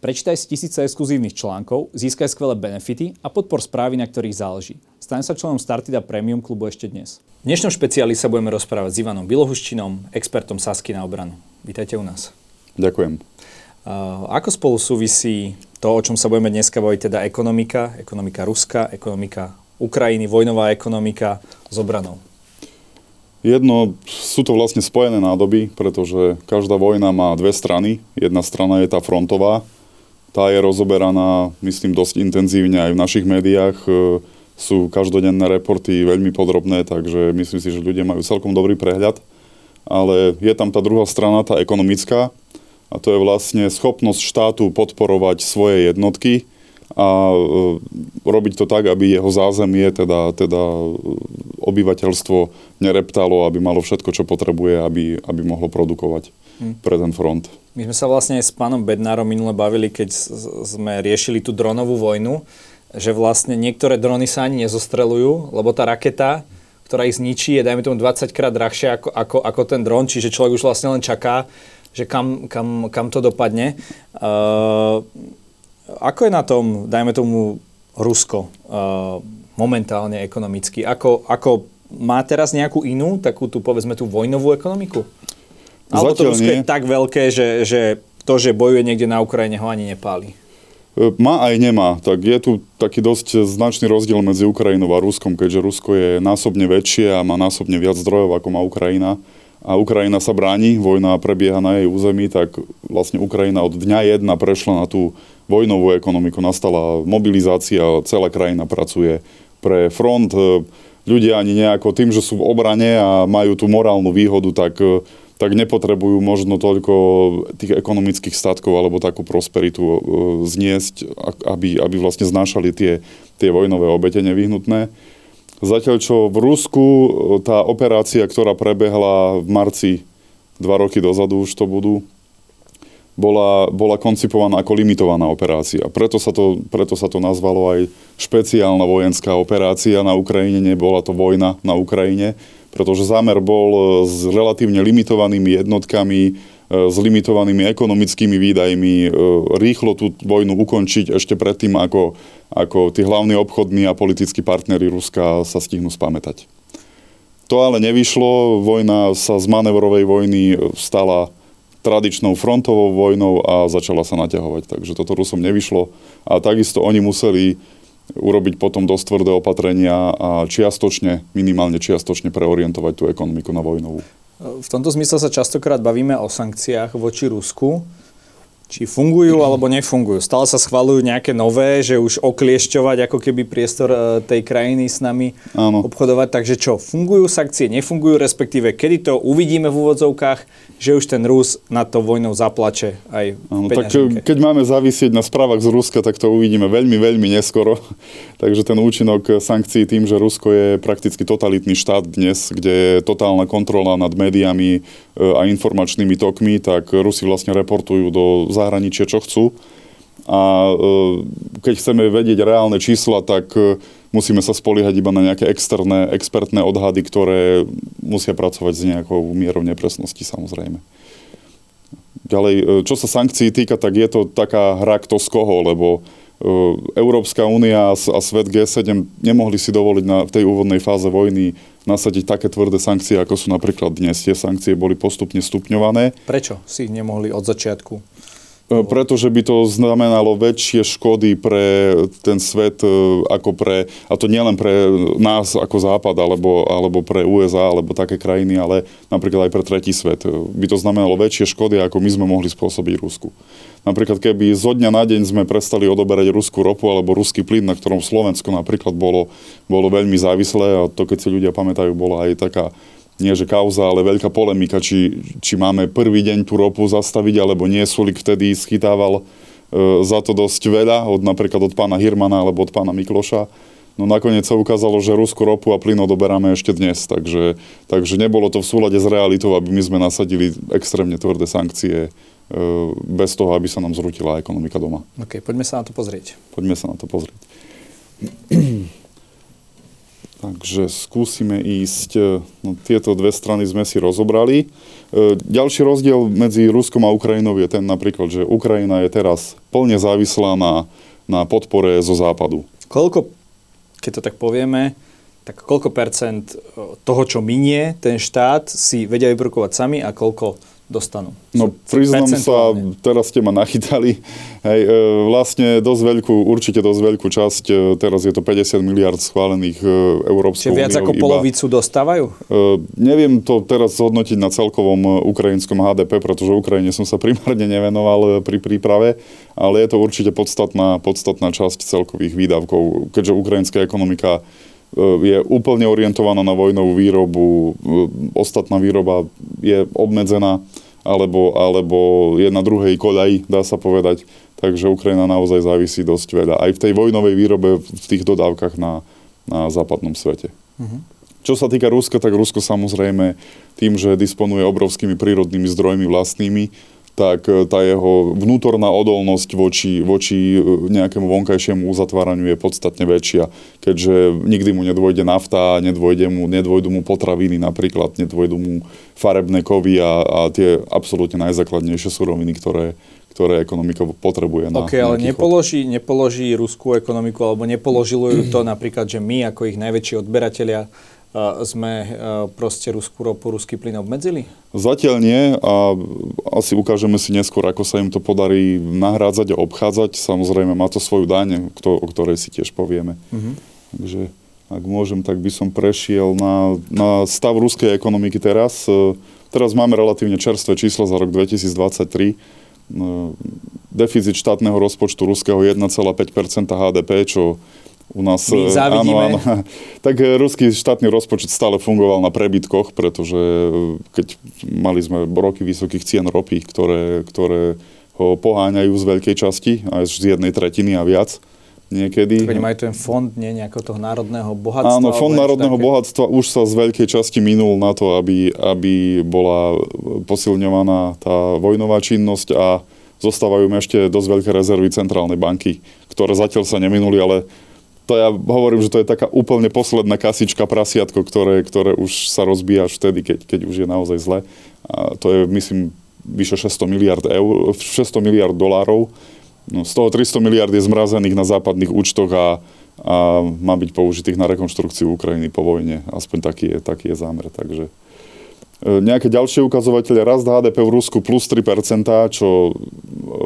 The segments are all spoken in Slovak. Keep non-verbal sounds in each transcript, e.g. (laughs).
Prečítaj si tisíce exkluzívnych článkov, získaj skvelé benefity a podpor správy, na ktorých záleží. Staň sa členom Startida Premium klubu ešte dnes. V dnešnom špeciáli sa budeme rozprávať s Ivanom Bilohuščinom, expertom Sasky na obranu. Vítajte u nás. Ďakujem. Ako spolu súvisí to, o čom sa budeme dneska baviť, teda ekonomika, ekonomika Ruska, ekonomika Ukrajiny, vojnová ekonomika s obranou? Jedno, sú to vlastne spojené nádoby, pretože každá vojna má dve strany. Jedna strana je tá frontová, tá je rozoberaná, myslím, dosť intenzívne aj v našich médiách. E, sú každodenné reporty veľmi podrobné, takže myslím si, že ľudia majú celkom dobrý prehľad. Ale je tam tá druhá strana, tá ekonomická, a to je vlastne schopnosť štátu podporovať svoje jednotky a e, robiť to tak, aby jeho zázemie, teda, teda obyvateľstvo nereptalo, aby malo všetko, čo potrebuje, aby, aby mohlo produkovať hm. pre ten front. My sme sa vlastne s pánom Bednárom minule bavili, keď sme riešili tú dronovú vojnu, že vlastne niektoré drony sa ani nezostrelujú, lebo tá raketa, ktorá ich zničí, je dajme tomu 20 krát drahšia ako, ako, ako ten dron, čiže človek už vlastne len čaká, že kam, kam, kam to dopadne. Uh, ako je na tom, dajme tomu, Rusko uh, momentálne ekonomicky? Ako, ako má teraz nejakú inú, takú tú, povedzme, tú vojnovú ekonomiku? Alebo to Rusko je tak veľké, že, že to, že bojuje niekde na Ukrajine, ho ani nepáli? E, má aj nemá. Tak je tu taký dosť značný rozdiel medzi Ukrajinou a Ruskom, keďže Rusko je násobne väčšie a má násobne viac zdrojov, ako má Ukrajina. A Ukrajina sa bráni, vojna prebieha na jej území, tak vlastne Ukrajina od dňa jedna prešla na tú vojnovú ekonomiku. Nastala mobilizácia, celá krajina pracuje pre front. E, ľudia ani nejako tým, že sú v obrane a majú tú morálnu výhodu, tak e, tak nepotrebujú možno toľko tých ekonomických statkov alebo takú prosperitu e, zniesť, aby, aby vlastne znášali tie, tie vojnové obete nevyhnutné. Zatiaľ čo v Rusku tá operácia, ktorá prebehla v marci dva roky dozadu, už to budú, bola, bola koncipovaná ako limitovaná operácia. Preto sa, to, preto sa to nazvalo aj špeciálna vojenská operácia na Ukrajine, nebola to vojna na Ukrajine pretože zámer bol e, s relatívne limitovanými jednotkami, e, s limitovanými ekonomickými výdajmi e, rýchlo tú vojnu ukončiť ešte predtým, ako, ako tí hlavní obchodní a politickí partnery Ruska sa stihnú spamätať. To ale nevyšlo, vojna sa z manevrovej vojny stala tradičnou frontovou vojnou a začala sa naťahovať. Takže toto Rusom nevyšlo a takisto oni museli urobiť potom dosť tvrdé opatrenia a čiastočne, minimálne čiastočne preorientovať tú ekonomiku na vojnovú. V tomto zmysle sa častokrát bavíme o sankciách voči Rusku či fungujú alebo nefungujú. Stále sa schvalujú nejaké nové, že už okliešťovať ako keby priestor e, tej krajiny s nami Áno. obchodovať. Takže čo, fungujú sankcie, nefungujú, respektíve kedy to uvidíme v úvodzovkách, že už ten Rus na to vojnou zaplače aj Áno, tak keď máme zavisieť na správach z Ruska, tak to uvidíme veľmi, veľmi neskoro. (laughs) Takže ten účinok sankcií tým, že Rusko je prakticky totalitný štát dnes, kde je totálna kontrola nad médiami a informačnými tokmi, tak Rusi vlastne reportujú do zahraničia, čo chcú. A e, keď chceme vedieť reálne čísla, tak e, musíme sa spoliehať iba na nejaké externé, expertné odhady, ktoré musia pracovať s nejakou mierou nepresnosti samozrejme. Ďalej, e, čo sa sankcií týka, tak je to taká hra kto z koho, lebo Európska únia a svet G7 nemohli si dovoliť na, v tej úvodnej fáze vojny nasadiť také tvrdé sankcie, ako sú napríklad dnes. Tie sankcie boli postupne stupňované. Prečo si ich nemohli od začiatku? Pretože by to znamenalo väčšie škody pre ten svet, ako pre, a to nielen pre nás ako Západ, alebo, alebo pre USA, alebo také krajiny, ale napríklad aj pre tretí svet. By to znamenalo väčšie škody, ako my sme mohli spôsobiť Rusku. Napríklad keby zo dňa na deň sme prestali odoberať ruskú ropu alebo ruský plyn, na ktorom Slovensko napríklad bolo, bolo veľmi závislé, a to keď si ľudia pamätajú, bola aj taká nie že kauza, ale veľká polemika, či, či máme prvý deň tú ropu zastaviť, alebo nie. Sulik vtedy schytával e, za to dosť veľa, od, napríklad od pána Hirmana alebo od pána Mikloša. No nakoniec sa ukázalo, že ruskú ropu a plyn odoberáme ešte dnes, takže, takže nebolo to v súlade s realitou, aby my sme nasadili extrémne tvrdé sankcie bez toho, aby sa nám zrutila ekonomika doma. OK, poďme sa na to pozrieť. Poďme sa na to pozrieť. (clears throat) Takže skúsime ísť, e, no, tieto dve strany sme si rozobrali. E, ďalší rozdiel medzi Ruskom a Ukrajinou je ten napríklad, že Ukrajina je teraz plne závislá na, na podpore zo západu. Koľko, keď to tak povieme, tak koľko percent toho, čo minie ten štát, si vedia vyprokovať sami a koľko dostanú? No priznám sa, teraz ste ma nachytali. Hej, e, vlastne dosť veľkú, určite dosť veľkú časť, e, teraz je to 50 miliard schválených e, Európskou Čiže viac ako iba, polovicu dostávajú? Neviem to teraz zhodnotiť na celkovom ukrajinskom HDP, pretože Ukrajine som sa primárne nevenoval pri príprave, ale je to určite podstatná, podstatná časť celkových výdavkov, keďže ukrajinská ekonomika je úplne orientovaná na vojnovú výrobu, ostatná výroba je obmedzená alebo, alebo je na druhej koľaji, dá sa povedať. Takže Ukrajina naozaj závisí dosť veľa. Aj v tej vojnovej výrobe, v tých dodávkach na, na západnom svete. Uh-huh. Čo sa týka Ruska, tak Rusko samozrejme tým, že disponuje obrovskými prírodnými zdrojmi vlastnými, tak e, tá jeho vnútorná odolnosť voči, voči e, nejakému vonkajšiemu uzatváraniu je podstatne väčšia, keďže nikdy mu nedvojde nafta, nedvojde mu, nedvojdu mu potraviny napríklad, nedvojdu mu farebné kovy a, a tie absolútne najzákladnejšie suroviny, ktoré, ktoré ekonomika potrebuje. Na OK, ale nepoloží, nepoloží ruskú ekonomiku, alebo nepoložilo ju to napríklad, že my ako ich najväčší odberatelia sme proste ruskú ropu, ruský plyn obmedzili? Zatiaľ nie a asi ukážeme si neskôr, ako sa im to podarí nahrádzať a obchádzať. Samozrejme má to svoju daň, o ktorej si tiež povieme. Uh-huh. Takže ak môžem, tak by som prešiel na, na stav ruskej ekonomiky teraz. E, teraz máme relatívne čerstvé číslo za rok 2023. E, deficit štátneho rozpočtu ruského 1,5% HDP, čo u nás, My závidíme. Áno, áno. (laughs) Tak eh, ruský štátny rozpočet stále fungoval na prebytkoch, pretože eh, keď mali sme roky vysokých cien ropy, ktoré, ktoré ho poháňajú z veľkej časti, aj z jednej tretiny a viac niekedy. Oni majú ten fond nie, nejakého toho národného bohatstva? Áno, fond národného také... bohatstva už sa z veľkej časti minul na to, aby, aby bola posilňovaná tá vojnová činnosť a zostávajú ešte dosť veľké rezervy centrálnej banky, ktoré zatiaľ sa neminuli, ale to ja hovorím, že to je taká úplne posledná kasička prasiatko, ktoré, ktoré už sa rozbíja až vtedy, keď, keď už je naozaj zle. A to je, myslím, vyše 600 miliard eur, 600 miliard dolárov. No, z toho 300 miliard je zmrazených na západných účtoch a, a má byť použitých na rekonštrukciu Ukrajiny po vojne. Aspoň taký je, taký je zámer. Takže e, nejaké ďalšie ukazovatele. Rast HDP v Rusku plus 3%, čo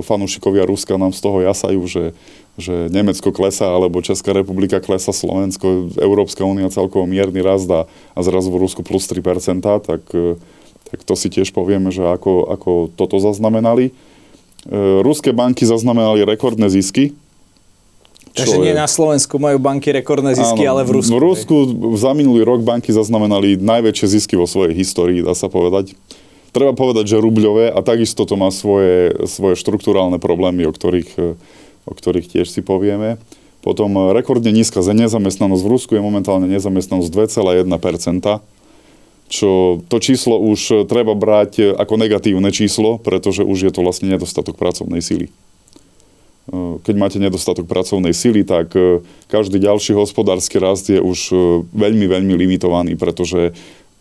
fanúšikovia Ruska nám z toho jasajú, že že Nemecko klesá, alebo Česká republika klesá, Slovensko, Európska únia celkovo mierny rast a, a zrazu v Rusku plus 3%, tak, e, tak to si tiež povieme, že ako, ako toto zaznamenali. E, ruské banky zaznamenali rekordné zisky. Takže nie je... na Slovensku majú banky rekordné zisky, áno, ale v Rusku. V Rusku za minulý rok banky zaznamenali najväčšie zisky vo svojej histórii, dá sa povedať. Treba povedať, že rubľové a takisto to má svoje, svoje štruktúrálne problémy, o ktorých e, o ktorých tiež si povieme. Potom e, rekordne nízka nezamestnanosť. V Rusku je momentálne nezamestnanosť 2,1%, čo to číslo už e, treba brať e, ako negatívne číslo, pretože už je to vlastne nedostatok pracovnej síly. Keď máte nedostatok pracovnej síly, tak každý ďalší hospodársky rast je už veľmi, veľmi limitovaný, pretože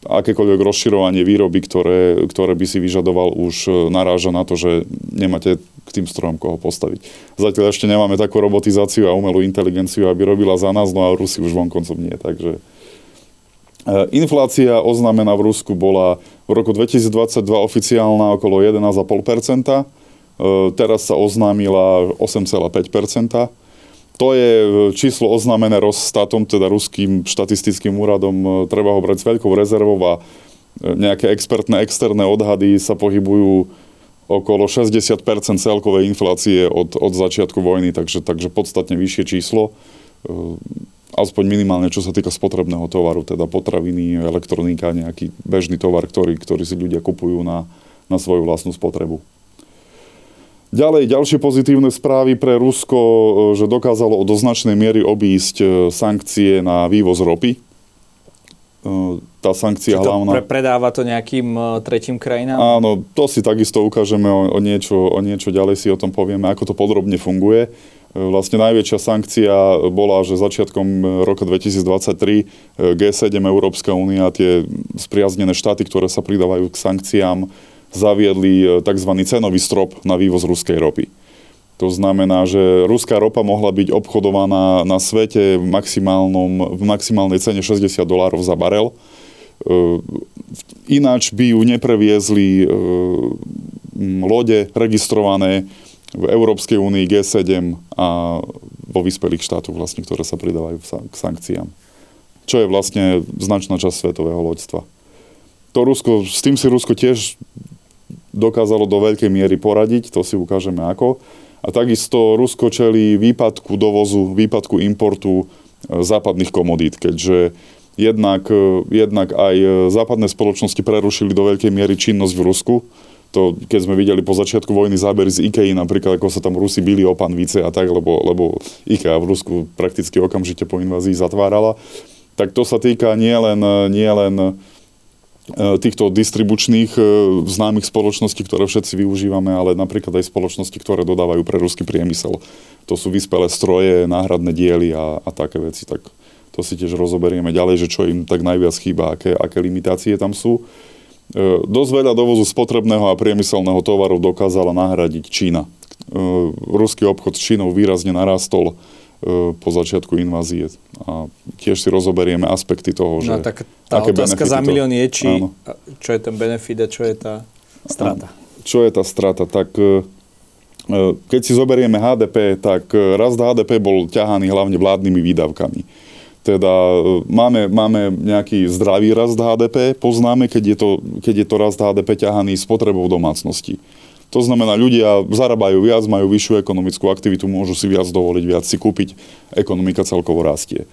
akékoľvek rozširovanie výroby, ktoré, ktoré by si vyžadoval, už e, naráža na to, že nemáte k tým strojom koho postaviť. Zatiaľ ešte nemáme takú robotizáciu a umelú inteligenciu, aby robila za nás, no a Rusi už vonkoncom nie. Takže e, Inflácia oznámená v Rusku bola v roku 2022 oficiálna okolo 11,5%, e, teraz sa oznámila 8,5%. To je e, číslo oznámené Rostatom, teda ruským štatistickým úradom. E, treba ho brať s veľkou rezervou a e, nejaké expertné externé odhady sa pohybujú okolo 60% celkovej inflácie od, od začiatku vojny, takže, takže podstatne vyššie číslo. Aspoň minimálne, čo sa týka spotrebného tovaru, teda potraviny, elektronika, nejaký bežný tovar, ktorý, ktorý si ľudia kupujú na, na svoju vlastnú spotrebu. Ďalej, ďalšie pozitívne správy pre Rusko, e, že dokázalo do značnej miery obísť e, sankcie na vývoz ropy. E, tá sankcia to hlavná... Pre, predáva to nejakým tretím krajinám? Áno, to si takisto ukážeme o, o, niečo, o niečo ďalej si o tom povieme, ako to podrobne funguje. Vlastne najväčšia sankcia bola, že začiatkom roka 2023 G7 Európska únia, tie spriaznené štáty, ktoré sa pridávajú k sankciám, zaviedli tzv. cenový strop na vývoz ruskej ropy. To znamená, že ruská ropa mohla byť obchodovaná na svete v, maximálnom, v maximálnej cene 60 dolárov za barel. Ináč by ju nepreviezli lode registrované v Európskej únii G7 a vo vyspelých štátoch, vlastne, ktoré sa pridávajú k sankciám. Čo je vlastne značná časť svetového loďstva. To Rusko, s tým si Rusko tiež dokázalo do veľkej miery poradiť, to si ukážeme ako. A takisto Rusko čelí výpadku dovozu, výpadku importu e, západných komodít, keďže jednak, e, jednak aj západné spoločnosti prerušili do veľkej miery činnosť v Rusku, to, keď sme videli po začiatku vojny zábery z IKEA, napríklad ako sa tam Rusi bili o panvice a tak, lebo, lebo IKEA v Rusku prakticky okamžite po invázii zatvárala, tak to sa týka nielen nie len e, týchto distribučných e, známych spoločností, ktoré všetci využívame, ale napríklad aj spoločnosti, ktoré dodávajú pre ruský priemysel. To sú vyspelé stroje, náhradné diely a, a také veci. Tak to si tiež rozoberieme ďalej, že čo im tak najviac chýba, aké, aké limitácie tam sú. E, dosť veľa dovozu spotrebného a priemyselného tovaru dokázala nahradiť Čína. Ruský obchod s Čínou výrazne narastol po začiatku invázie. A tiež si rozoberieme aspekty toho, no že... No tak tá aké otázka za milión je, či, áno. čo je ten benefit a čo je tá strata. Čo je tá strata? Tak keď si zoberieme HDP, tak rast HDP bol ťahaný hlavne vládnymi výdavkami teda e, máme, máme nejaký zdravý rast HDP, poznáme, keď je, to, keď je to rast HDP ťahaný spotrebou domácnosti. To znamená, ľudia zarábajú viac, majú vyššiu ekonomickú aktivitu, môžu si viac dovoliť, viac si kúpiť, ekonomika celkovo rastie.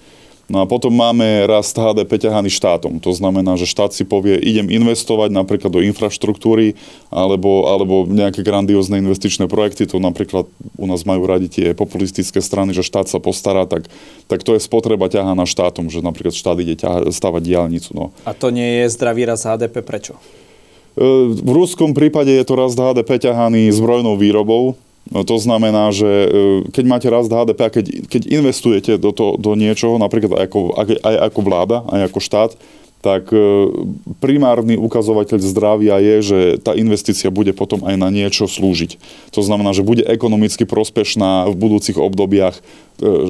No a potom máme rast HDP ťahaný štátom. To znamená, že štát si povie, idem investovať napríklad do infraštruktúry alebo, alebo nejaké grandiózne investičné projekty. To napríklad u nás majú radi tie populistické strany, že štát sa postará, tak, tak to je spotreba ťahaná štátom, že napríklad štát ide ťaha, stavať diálnicu. No. A to nie je zdravý rast HDP, prečo? E, v ruskom prípade je to rast HDP ťahaný zbrojnou výrobou, No to znamená, že e, keď máte rast HDP a keď, keď investujete do, to, do niečoho, napríklad aj ako, aj ako vláda, aj ako štát, tak e, primárny ukazovateľ zdravia je, že tá investícia bude potom aj na niečo slúžiť. To znamená, že bude ekonomicky prospešná v budúcich obdobiach, e,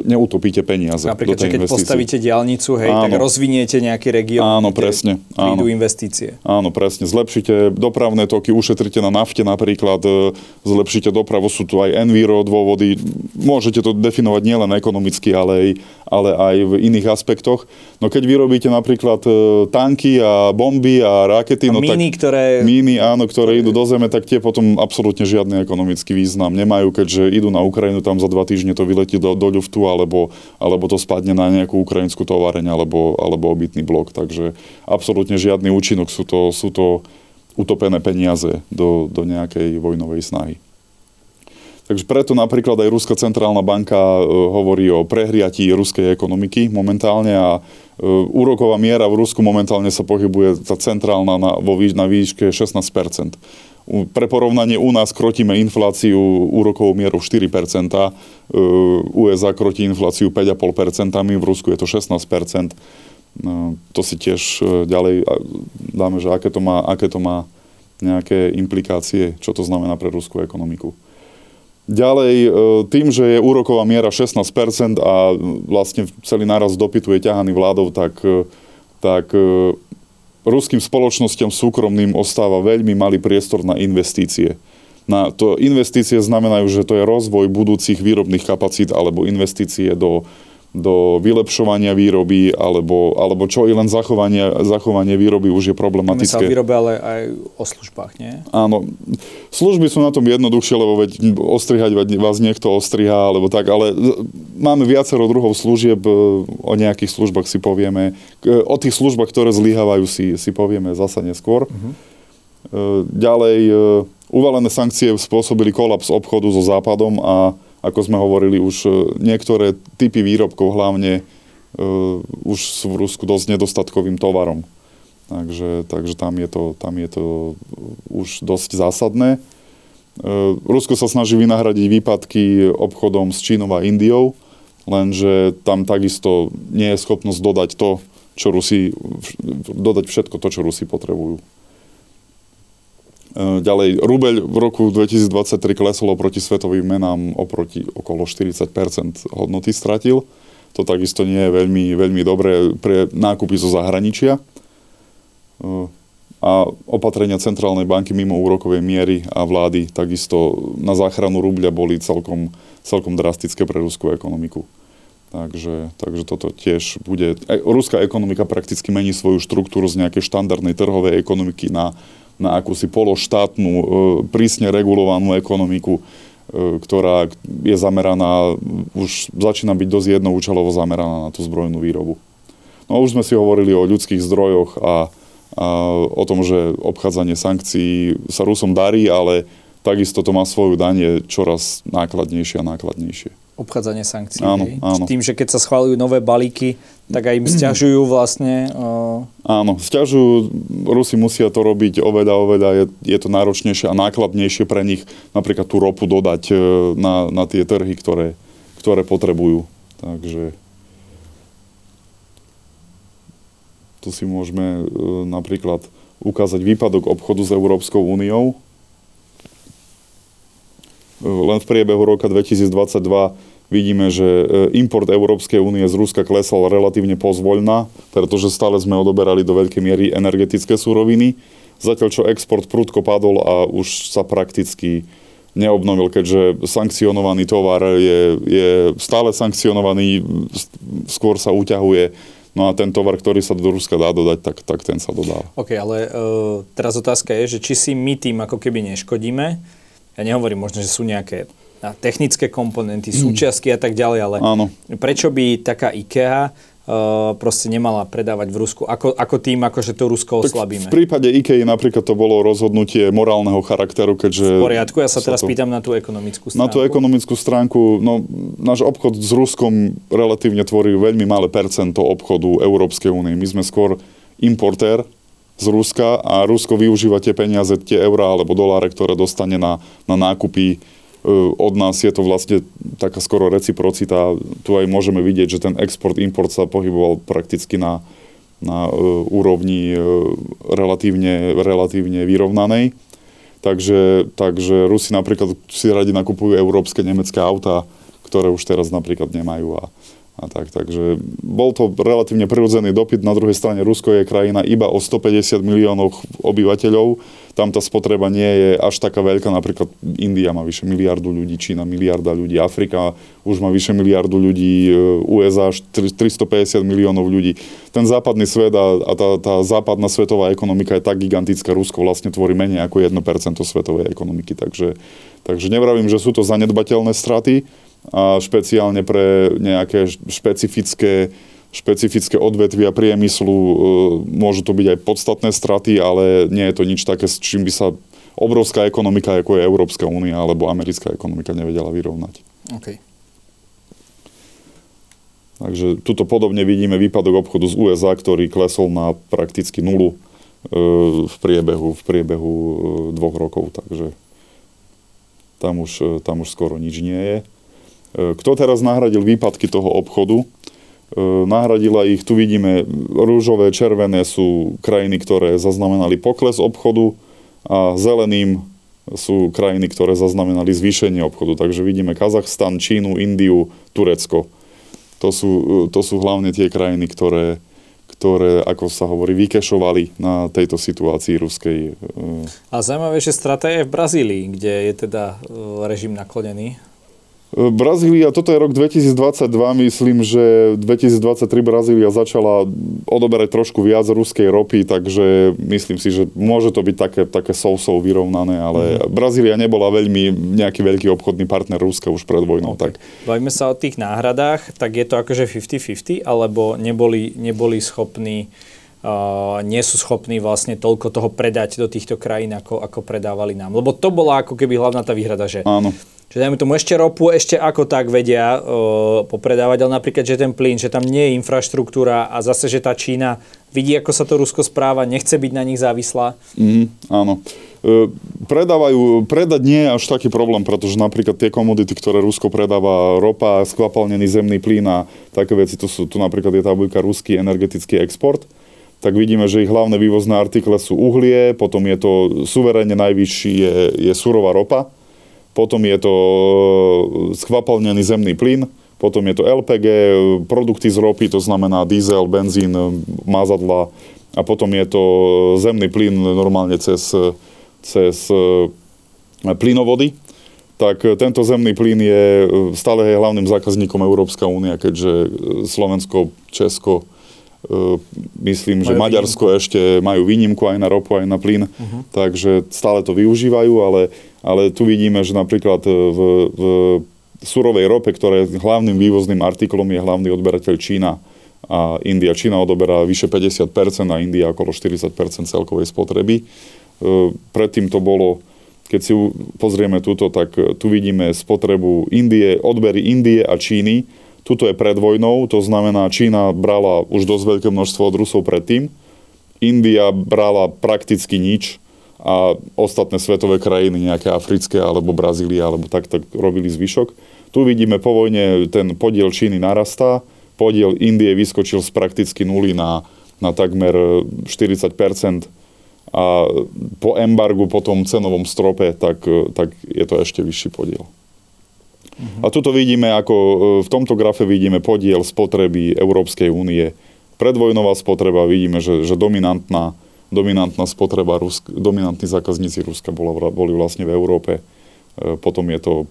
neutopíte peniaze Napríklad, do tej že keď investície. postavíte diálnicu, hej, áno. tak rozviniete nejaký región, áno, presne, áno. investície. Áno, presne. Zlepšíte dopravné toky, ušetríte na nafte napríklad, e, zlepšíte dopravu, sú tu aj enviro dôvody. Môžete to definovať nielen ekonomicky, ale aj, ale aj v iných aspektoch. No keď vyrobíte napríklad tanky a bomby a rakety. A no míny, tak, ktoré... Míny, áno, ktoré idú do zeme, tak tie potom absolútne žiadny ekonomický význam nemajú, keďže idú na Ukrajinu, tam za dva týždne to vyletí do, do ľuftu, alebo, alebo to spadne na nejakú ukrajinskú továreň, alebo, alebo obytný blok. Takže absolútne žiadny účinok, sú to, sú to utopené peniaze do, do nejakej vojnovej snahy. Takže preto napríklad aj Ruská centrálna banka e, hovorí o prehriatí ruskej ekonomiky momentálne a e, úroková miera v Rusku momentálne sa pohybuje tá centrálna na, vo, na výške 16 Pre porovnanie u nás krotíme infláciu úrokovou mierou 4% USA krotí infláciu 5,5% v Rusku je to 16% no, To si tiež e, ďalej dáme, že aké to má, aké to má nejaké implikácie, čo to znamená pre ruskú ekonomiku. Ďalej, e, tým, že je úroková miera 16% a vlastne celý náraz dopytu je ťahaný vládou, tak, e, tak e, ruským spoločnosťam súkromným ostáva veľmi malý priestor na investície. Na to investície znamenajú, že to je rozvoj budúcich výrobných kapacít alebo investície do do vylepšovania výroby, alebo, alebo čo i len zachovanie, zachovanie výroby už je problematické. My sa výrobe, ale aj o službách, nie? Áno. Služby sú na tom jednoduchšie, lebo veď ostrihať vás niekto ostriha, alebo tak, ale máme viacero druhov služieb, e, o nejakých službách si povieme. O tých službách, ktoré zlyhávajú, si, si povieme zasa neskôr. Uh-huh. Ďalej, e, uvalené sankcie spôsobili kolaps obchodu so Západom a ako sme hovorili, už e, niektoré typy výrobkov hlavne uh, už sú v Rusku dosť nedostatkovým tovarom. Takže, takže tam, je to, tam je to už dosť zásadné. Rusko sa snaží vynahradiť výpadky obchodom s Čínou a Indiou, lenže tam takisto nie je schopnosť dodať to, čo Rusi, dodať všetko to, čo Rusi potrebujú. Ďalej, rubeľ v roku 2023 klesol oproti svetovým menám oproti okolo 40% hodnoty stratil. To takisto nie je veľmi, veľmi dobré pre nákupy zo zahraničia. A opatrenia centrálnej banky mimo úrokovej miery a vlády takisto na záchranu rubľa boli celkom, celkom drastické pre ruskú ekonomiku. Takže, takže toto tiež bude... E, ruská ekonomika prakticky mení svoju štruktúru z nejakej štandardnej trhovej ekonomiky na na akúsi pološtátnu, e, prísne regulovanú ekonomiku, e, ktorá je zameraná, už začína byť dosť jednoučelovo zameraná na tú zbrojnú výrobu. No už sme si hovorili o ľudských zdrojoch a, a o tom, že obchádzanie sankcií sa Rusom darí, ale takisto to má svoju danie čoraz nákladnejšie a nákladnejšie obchádzanie sankcií. Áno, áno. Tým, že keď sa schválujú nové balíky, tak aj im stiažujú vlastne. Uh... Áno, stiažujú, Rusi musia to robiť oveľa, oveľa, je, je to náročnejšie a nákladnejšie pre nich napríklad tú ropu dodať e, na, na tie trhy, ktoré, ktoré potrebujú. Takže tu si môžeme uh, napríklad ukázať výpadok obchodu s Európskou úniou. Len v priebehu roka 2022 Vidíme, že e, import Európskej únie z Ruska klesal relatívne pozvoľna, pretože stále sme odoberali do veľkej miery energetické súroviny, zatiaľ čo export prudko padol a už sa prakticky neobnovil, keďže sankcionovaný tovar je, je stále sankcionovaný, skôr sa uťahuje. No a ten tovar, ktorý sa do Ruska dá dodať, tak, tak ten sa dodá. OK, ale uh, teraz otázka je, že či si my tým ako keby neškodíme. Ja nehovorím možno, že sú nejaké na technické komponenty, súčiastky a tak ďalej, ale Áno. prečo by taká IKEA uh, proste nemala predávať v Rusku, ako, ako tým, akože to Rusko oslabíme. V prípade IKEA napríklad to bolo rozhodnutie morálneho charakteru, keďže... V poriadku, ja sa teraz to, pýtam na tú ekonomickú stránku. Na tú ekonomickú stránku, no náš obchod s Ruskom relatívne tvorí veľmi malé percento obchodu Európskej únie. My sme skôr importér z Ruska a Rusko využíva tie peniaze, tie eurá alebo doláre, ktoré dostane na, na nákupy od nás je to vlastne taká skoro reciprocita. Tu aj môžeme vidieť, že ten export-import sa pohyboval prakticky na, na úrovni relatívne, relatívne vyrovnanej. Takže, takže Rusi napríklad si radi nakupujú európske, nemecké autá, ktoré už teraz napríklad nemajú. A, a tak, takže bol to relatívne prirodzený dopyt. Na druhej strane Rusko je krajina iba o 150 miliónov obyvateľov. Tam tá spotreba nie je až taká veľká. Napríklad India má vyše miliardu ľudí, Čína miliarda ľudí, Afrika už má vyše miliardu ľudí, e, USA až 350 miliónov ľudí. Ten západný svet a, a tá, tá západná svetová ekonomika je tak gigantická. Rusko vlastne tvorí menej ako 1% svetovej ekonomiky. Takže, takže nevravím, že sú to zanedbateľné straty a špeciálne pre nejaké špecifické, špecifické odvetvia priemyslu e, môžu to byť aj podstatné straty, ale nie je to nič také, s čím by sa obrovská ekonomika, ako je Európska únia alebo americká ekonomika, nevedela vyrovnať. Okay. Takže tuto podobne vidíme výpadok obchodu z USA, ktorý klesol na prakticky nulu e, v priebehu, v priebehu e, dvoch rokov, takže tam už, tam už skoro nič nie je. E, kto teraz nahradil výpadky toho obchodu? E, nahradila ich, tu vidíme, rúžové, červené sú krajiny, ktoré zaznamenali pokles obchodu a zeleným sú krajiny, ktoré zaznamenali zvýšenie obchodu. Takže vidíme Kazachstan, Čínu, Indiu, Turecko. To sú, e, to sú hlavne tie krajiny, ktoré, ktoré, ako sa hovorí, vykešovali na tejto situácii ruskej. A zaujímavé, že strata je v Brazílii, kde je teda režim naklonený Brazília, toto je rok 2022, myslím, že 2023 Brazília začala odoberať trošku viac ruskej ropy, takže myslím si, že môže to byť také, také sousov vyrovnané, ale mm. Brazília nebola veľmi nejaký veľký obchodný partner Ruska už pred vojnou. Tak. Bavíme sa o tých náhradách, tak je to akože 50-50, alebo neboli, neboli schopní uh, nie sú schopní vlastne toľko toho predať do týchto krajín, ako, ako predávali nám. Lebo to bola ako keby hlavná tá výhrada, že Áno. Že dajme tomu ešte ropu, ešte ako tak vedia uh, popredávať, ale napríklad, že ten plyn, že tam nie je infraštruktúra a zase, že tá Čína vidí, ako sa to Rusko správa, nechce byť na nich závislá. Mm, áno. E, predávajú, predať nie je až taký problém, pretože napríklad tie komodity, ktoré Rusko predáva, ropa, skvapalnený zemný plyn a také veci, to sú, tu napríklad je tabuľka ruský energetický export, tak vidíme, že ich hlavné vývozné artikle sú uhlie, potom je to suverénne najvyšší je, je surová ropa, potom je to e, skvapalnený zemný plyn, potom je to LPG, produkty z ropy, to znamená diesel, benzín, mazadla a potom je to zemný plyn normálne cez, cez e, plynovody. Tak tento zemný plyn je stále je hlavným zákazníkom Európska únia, keďže Slovensko, Česko, e, myslím, že Majú Maďarsko ešte majú výnimku aj na ropu, aj na plyn, Mhm. takže stále to využívajú, ale, ale tu vidíme, že napríklad v, v surovej rope, ktoré hlavným vývozným artiklom, je hlavný odberateľ Čína a India. Čína odoberá vyše 50% a India okolo 40% celkovej spotreby. E, Predtým to bolo, keď si pozrieme túto, tak e, tu vidíme spotrebu Indie, odbery Indie a Číny. Tuto je pred vojnou, to znamená, Čína brala už dosť veľké množstvo od Rusov predtým. India brala prakticky nič a ostatné svetové krajiny, nejaké africké alebo Brazília, alebo tak, tak robili zvyšok. Tu vidíme po vojne ten podiel Číny narastá, podiel Indie vyskočil z prakticky nuly na, na takmer 40 a po embargu, po tom cenovom strope, tak, tak je to ešte vyšší podiel. A tuto vidíme, ako e, v tomto grafe vidíme podiel spotreby Európskej únie. Predvojnová spotreba, vidíme, že, že dominantná, dominantná spotreba, Rusk, dominantní zákazníci Ruska bola, boli vlastne v Európe. E, Potom je to e,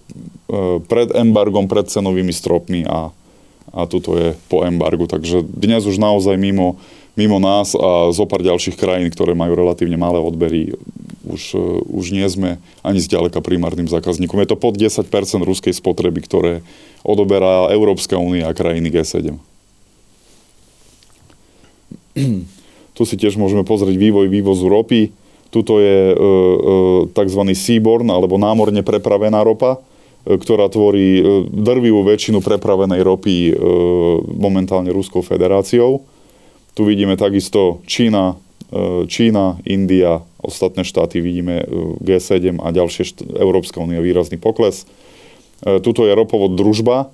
pred embargom, pred cenovými stropmi a, a tuto je po embargu. Takže dnes už naozaj mimo, mimo nás a zo pár ďalších krajín, ktoré majú relatívne malé odbery, už, e, už nie sme ani zďaleka primárnym zákazníkom. Je to pod 10% ruskej spotreby, ktoré odoberá Európska únia a krajiny G7. (clears throat) Tu si tiež môžeme pozrieť vývoj vývozu ropy. Tuto je e, e, tzv. seaborne, alebo námorne prepravená ropa, e, ktorá tvorí drvivú väčšinu prepravenej ropy momentálne Ruskou federáciou. Tu vidíme takisto Čína, Čína, India, ostatné štáty vidíme e, G7 a ďalšie št- Európska únia výrazný pokles. Tuto je ropovod družba.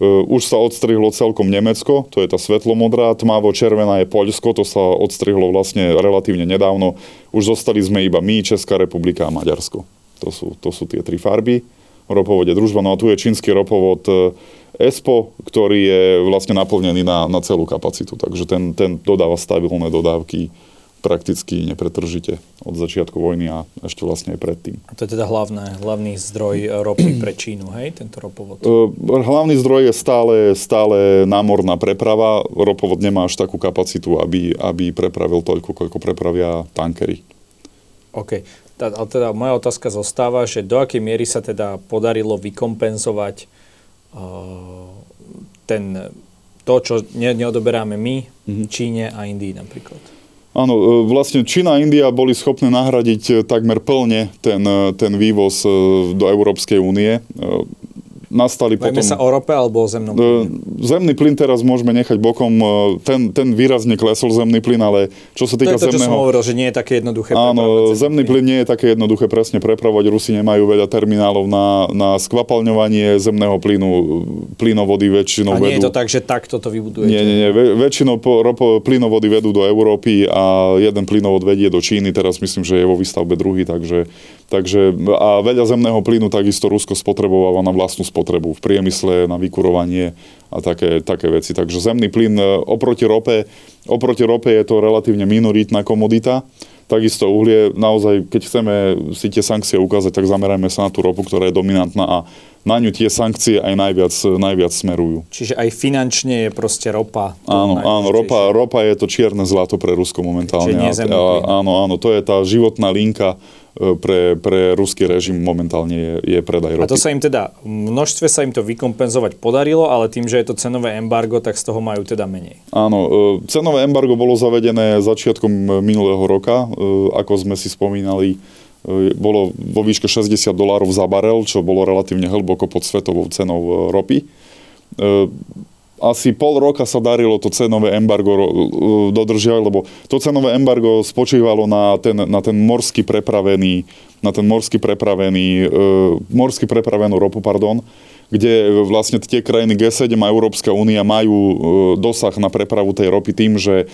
Už sa odstrihlo celkom Nemecko, to je tá svetlomodrá, tmavo-červená je Poľsko, to sa odstrihlo vlastne relatívne nedávno. Už zostali sme iba my, Česká republika a Maďarsko. To sú, to sú tie tri farby. Ropovode družba. No a tu je čínsky ropovod e, ESPO, ktorý je vlastne naplnený na, na celú kapacitu. Takže ten, ten dodáva stabilné dodávky prakticky nepretržite od začiatku vojny a ešte vlastne aj predtým. A to je teda hlavné, hlavný zdroj ropy pre Čínu, hej, tento ropovod. Hlavný zdroj je stále, stále námorná preprava. Ropovod nemá až takú kapacitu, aby, aby prepravil toľko, koľko prepravia tankery. OK. Tá, ale teda moja otázka zostáva, že do akej miery sa teda podarilo vykompenzovať uh, ten, to, čo ne, neodoberáme my, mm-hmm. Číne a Indii napríklad. Áno, e, vlastne Čína a India boli schopné nahradiť e, takmer plne ten, e, ten vývoz do Európskej únie. Nastali Bavíme potom... sa o rope alebo o zemnom E, plyne? Zemný plyn teraz môžeme nechať bokom. E, Ten, ten výrazne klesol zemný plyn, ale čo sa To týka je to, čo som zemného... hovoril, že nie je také jednoduché. Áno, zemný plyn nie je také jednoduché presne prepravovať. Rusi nemajú veľa terminálov na, na skvapalňovanie zemného plynu. Plynovody väčšinou A nie je to vedú... tak, že takto to vybudujete? Nie, nie, nie. Väčšinou po, ropo, plynovody vedú do Európy a jeden plynovod vedie do Číny. Teraz myslím, že je vo výstavbe druhý, takže, takže a veľa zemného plynu takisto Rusko spotrebováva na vlastnú spotrebu v priemysle, na vykurovanie a také, také veci. Takže zemný plyn e, oproti rope, oproti rope je to relatívne minoritná komodita. Takisto uhlie, naozaj, keď chceme si tie sankcie ukázať, tak zamerajme sa na tú ropu, ktorá je dominantná a na ňu tie sankcie aj najviac, najviac smerujú. Čiže aj finančne je proste ropa. Áno, áno, ropa, ropa je to čierne zlato pre Rusko momentálne. Čiže nie A- áno, áno, to je tá životná linka pre, pre ruský režim momentálne je, je predaj ropy. A to sa im teda, v množstve sa im to vykompenzovať podarilo, ale tým, že je to cenové embargo, tak z toho majú teda menej. Áno, e, cenové embargo bolo zavedené začiatkom minulého roka, e, ako sme si spomínali, bolo vo výške 60 dolárov za barel, čo bolo relatívne hlboko pod svetovou cenou ropy asi pol roka sa darilo to cenové embargo dodržiavať, lebo to cenové embargo spočívalo na ten, na ten morský prepravený, na ten morský prepravený, e, morský prepravenú ropu, pardon, kde vlastne tie krajiny G7 a Európska únia majú e, dosah na prepravu tej ropy tým, že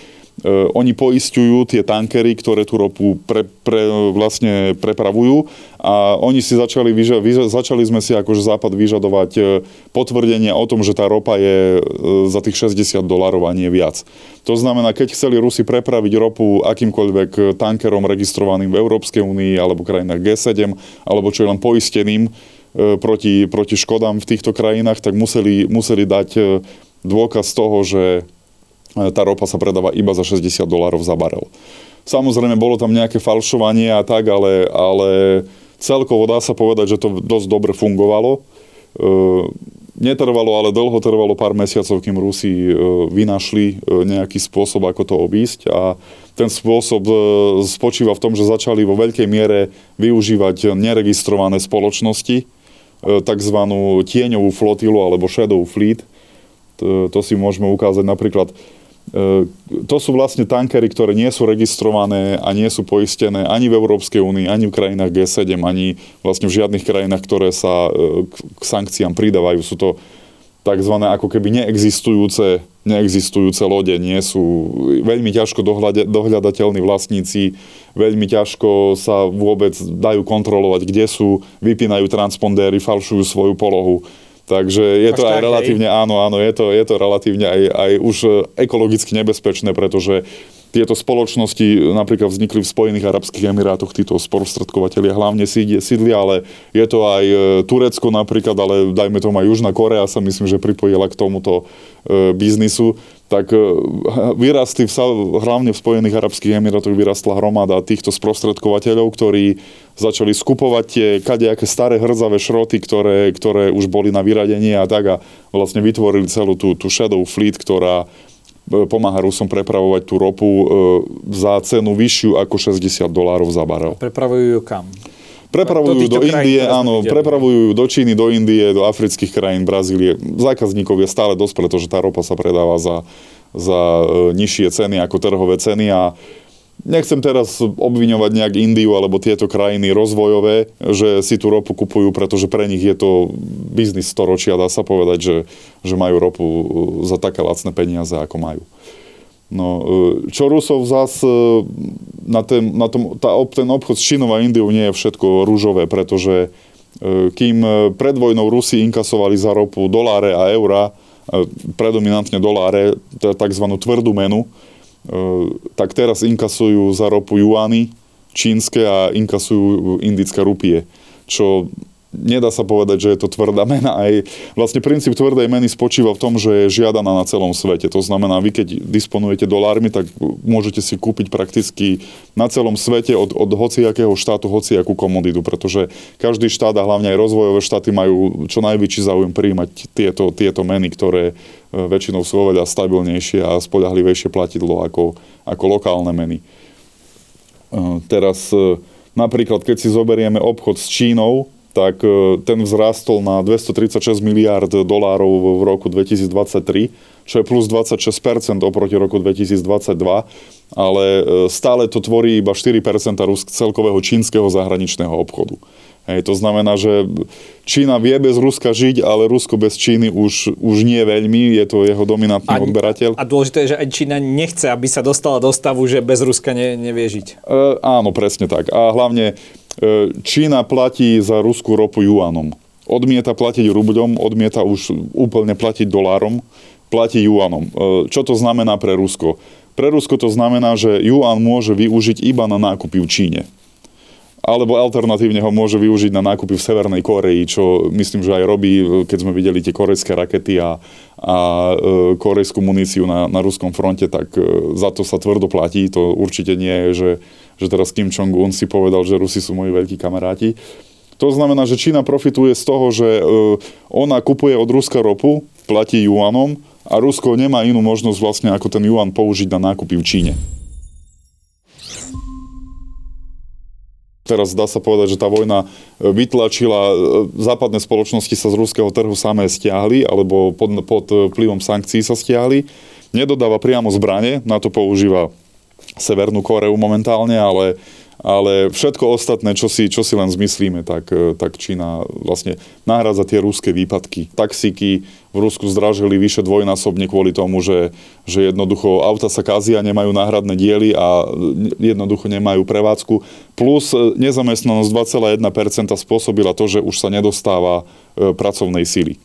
oni poistujú tie tankery, ktoré tú ropu pre, pre, vlastne prepravujú a oni si začali, vyža, vyža, začali sme si akože Západ vyžadovať uh, potvrdenie o tom, že tá ropa je uh, za tých 60 dolárov a nie viac. To znamená, keď chceli Rusi prepraviť ropu akýmkoľvek tankerom registrovaným v Európskej únii alebo krajinách G7 alebo čo je len poisteným proti, proti škodám v týchto krajinách, tak museli, museli dať dôkaz toho, že tá ropa sa predáva iba za 60 dolárov za barel. Samozrejme, bolo tam nejaké falšovanie a tak, ale, ale celkovo dá sa povedať, že to dosť dobre fungovalo. E, netrvalo, ale dlho trvalo pár mesiacov, kým Rusi e, vynašli e, nejaký spôsob, ako to obísť a ten spôsob spočíva v tom, že začali vo veľkej miere využívať neregistrované spoločnosti, tzv. tieňovú flotilu alebo shadow fleet. To, si môžeme ukázať napríklad to sú vlastne tankery, ktoré nie sú registrované a nie sú poistené ani v Európskej únii, ani v krajinách G7, ani vlastne v žiadnych krajinách, ktoré sa e, k sankciám pridávajú. Sú to tzv. ako keby neexistujúce, neexistujúce lode, nie sú veľmi ťažko dohľadateľní vlastníci, veľmi ťažko sa vôbec dajú kontrolovať, kde sú, vypínajú transpondéry, falšujú svoju polohu Takže je to aj relatívne, áno, áno, je to, je to relatívne aj, aj už e, ekologicky nebezpečné, pretože tieto spoločnosti napríklad vznikli v Spojených Arabských Emirátoch, títo sprostredkovateľia hlavne sídlia, ale je to aj e, Turecko napríklad, ale dajme tomu aj Južná Korea sa myslím, že pripojila k tomuto e, biznisu, tak e, vyrastli v, hlavne v Spojených Arabských Emirátoch vyrastla hromada týchto sprostredkovateľov, ktorí začali skupovať tie kadejaké staré hrdzavé šroty, ktoré, ktoré už boli na vyradenie a tak a vlastne vytvorili celú tú, tú shadow fleet, ktorá E, pomáha Rusom prepravovať tú ropu e, za cenu vyššiu ako 60 dolárov za barel. Prepravujú ju kam? Prepravujú do, do Indie, áno, prepravujú do Číny, do Indie, do afrických krajín, Brazílie. Zákazníkov je stále dosť, pretože tá ropa sa predáva za, za e, nižšie ceny ako trhové ceny a Nechcem teraz obviňovať nejak Indiu alebo tieto krajiny rozvojové, že si tú ropu kupujú, pretože pre nich je to biznis storočia, dá sa povedať, že, že majú ropu uh, za také lacné peniaze, ako majú. No, uh, čo Rusov zás uh, na, ten, na tom, tá, ten obchod s Čínou a Indiou nie je všetko rúžové, pretože kým pred vojnou Rusi inkasovali za ropu doláre a eurá, predominantne doláre, tzv. tvrdú menu, tak teraz inkasujú za ropu juany čínske a inkasujú indické rupie, čo nedá sa povedať, že je to tvrdá mena. Aj vlastne princíp tvrdej meny spočíva v tom, že je žiadaná na celom svete. To znamená, vy keď disponujete dolármi, tak môžete si kúpiť prakticky na celom svete od, od hociakého štátu hociakú komoditu, pretože každý štát a hlavne aj rozvojové štáty majú čo najväčší záujem príjmať tieto, tieto meny, ktoré väčšinou sú oveľa stabilnejšie a spoľahlivejšie platidlo ako, ako lokálne meny. E, teraz e, napríklad, keď si zoberieme obchod s Čínou, tak e, ten vzrástol na 236 miliárd dolárov v roku 2023, čo je plus 26% oproti roku 2022, ale e, stále to tvorí iba 4% celkového čínskeho zahraničného obchodu. Hej, to znamená, že Čína vie bez Ruska žiť, ale Rusko bez Číny už, už nie veľmi, je to jeho dominantný a, odberateľ. A dôležité je, že aj Čína nechce, aby sa dostala do stavu, že bez Ruska ne, nevie žiť. E, áno, presne tak. A hlavne E, Čína platí za ruskú ropu juanom. Odmieta platiť rubľom, odmieta už úplne platiť dolárom, platí juanom. E, čo to znamená pre Rusko? Pre Rusko to znamená, že juan môže využiť iba na nákupy v Číne. Alebo alternatívne ho môže využiť na nákupy v Severnej Koreji, čo myslím, že aj robí, keď sme videli tie korejské rakety a, a e, korejskú muníciu na, na ruskom fronte, tak e, za to sa tvrdo platí. To určite nie je, že že teraz Kim Jong-un si povedal, že Rusi sú moji veľkí kamaráti. To znamená, že Čína profituje z toho, že e, ona kupuje od Ruska ropu, platí juanom a Rusko nemá inú možnosť vlastne ako ten juan použiť na nákupy v Číne. Teraz dá sa povedať, že tá vojna e, vytlačila, e, západné spoločnosti sa z ruského trhu samé stiahli, alebo pod, pod vplyvom sankcií sa stiahli. Nedodáva priamo zbranie, na to používa Severnú Koreu momentálne, ale ale všetko ostatné, čo si, čo si len zmyslíme, tak, e, tak Čína vlastne nahrádza tie ruské výpadky. Taxíky v Rusku zdražili vyše dvojnásobne kvôli tomu, že, že jednoducho auta sa kazia, nemajú náhradné diely a jednoducho nemajú prevádzku. Plus e, nezamestnanosť 2,1% spôsobila to, že už sa nedostáva e, pracovnej sily.